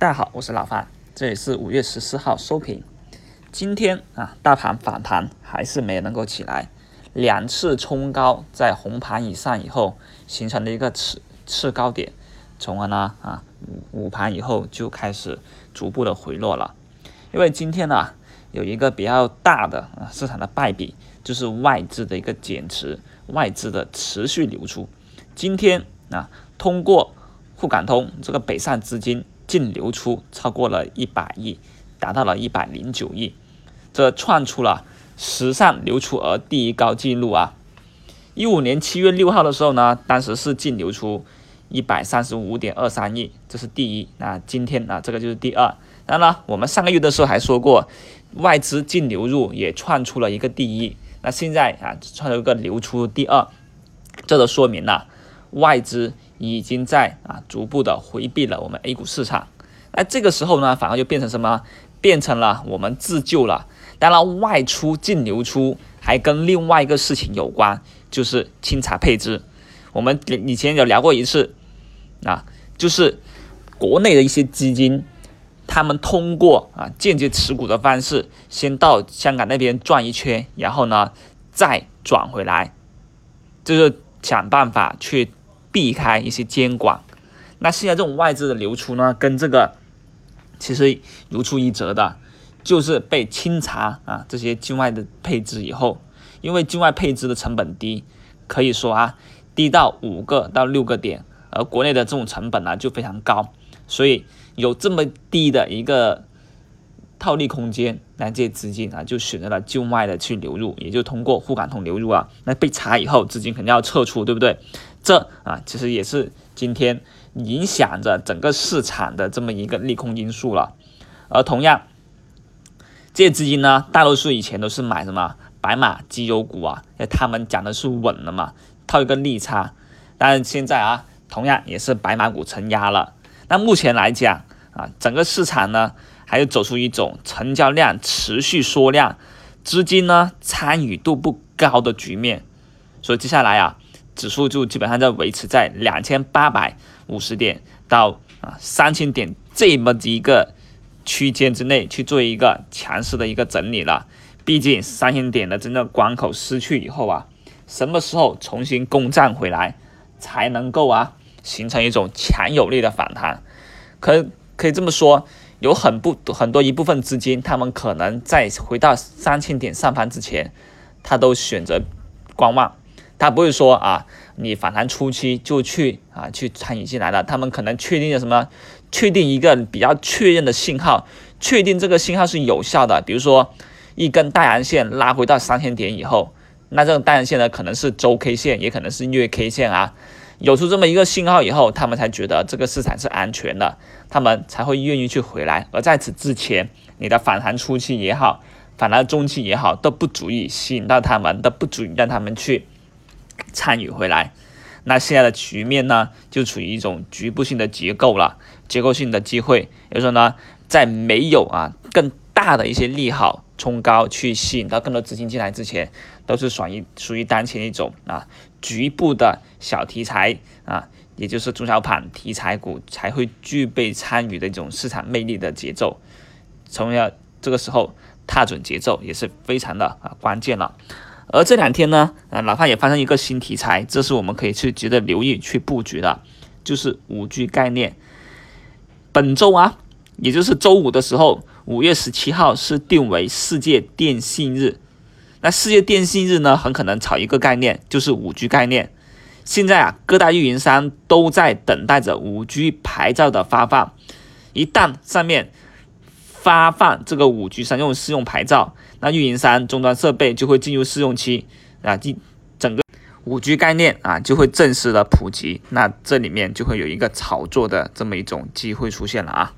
大家好，我是老范，这里是五月十四号收评。今天啊，大盘反弹还是没能够起来，两次冲高在红盘以上以后，形成了一个次次高点，从而呢啊午盘以后就开始逐步的回落了。因为今天呢有一个比较大的啊市场的败笔，就是外资的一个减持，外资的持续流出。今天啊通过沪港通这个北上资金。净流出超过了一百亿，达到了一百零九亿，这创出了史上流出额第一高纪录啊！一五年七月六号的时候呢，当时是净流出一百三十五点二三亿，这是第一。那今天啊，这个就是第二。当然了，我们上个月的时候还说过，外资净流入也创出了一个第一。那现在啊，创出一个流出第二，这都说明了外资。已经在啊逐步的回避了我们 A 股市场，那这个时候呢，反而就变成什么？变成了我们自救了。当然，外出净流出还跟另外一个事情有关，就是清查配置。我们以前有聊过一次，啊，就是国内的一些基金，他们通过啊间接持股的方式，先到香港那边转一圈，然后呢再转回来，就是想办法去。避开一些监管，那现在这种外资的流出呢，跟这个其实如出一辙的，就是被清查啊这些境外的配置以后，因为境外配置的成本低，可以说啊低到五个到六个点，而国内的这种成本呢就非常高，所以有这么低的一个。套利空间，那这些资金啊就选择了境外的去流入，也就通过沪港通流入啊。那被查以后，资金肯定要撤出，对不对？这啊其实也是今天影响着整个市场的这么一个利空因素了。而同样，这些资金呢，大多数以前都是买什么白马绩优股啊，他们讲的是稳了嘛，套一个利差。但是现在啊，同样也是白马股承压了。那目前来讲啊，整个市场呢。还有走出一种成交量持续缩量，资金呢参与度不高的局面，所以接下来啊，指数就基本上在维持在两千八百五十点到啊三千点这么一个区间之内去做一个强势的一个整理了。毕竟三千点的真正关口失去以后啊，什么时候重新攻占回来，才能够啊形成一种强有力的反弹？可可以这么说。有很不很多一部分资金，他们可能在回到三千点上方之前，他都选择观望，他不会说啊，你反弹初期就去啊去参与进来了，他们可能确定了什么，确定一个比较确认的信号，确定这个信号是有效的，比如说一根大阳线拉回到三千点以后，那这种大阳线呢，可能是周 K 线，也可能是月 K 线啊。有出这么一个信号以后，他们才觉得这个市场是安全的，他们才会愿意去回来。而在此之前，你的反弹初期也好，反弹中期也好，都不足以吸引到他们，都不足以让他们去参与回来。那现在的局面呢，就处于一种局部性的结构了，结构性的机会。也就是说呢，在没有啊更大的一些利好冲高去吸引到更多资金进来之前，都是属于属于当前一种啊局部的小题材啊，也就是中小盘题材股才会具备参与的一种市场魅力的节奏。从而这个时候踏准节奏也是非常的啊关键了。而这两天呢，啊，哪怕也发生一个新题材，这是我们可以去值得留意去布局的，就是五 G 概念。本周啊，也就是周五的时候。五月十七号是定为世界电信日，那世界电信日呢，很可能炒一个概念，就是五 G 概念。现在啊，各大运营商都在等待着五 G 牌照的发放，一旦上面发放这个五 G 商用试用牌照，那运营商终端设备就会进入试用期。啊，进整个五 G 概念啊就会正式的普及，那这里面就会有一个炒作的这么一种机会出现了啊。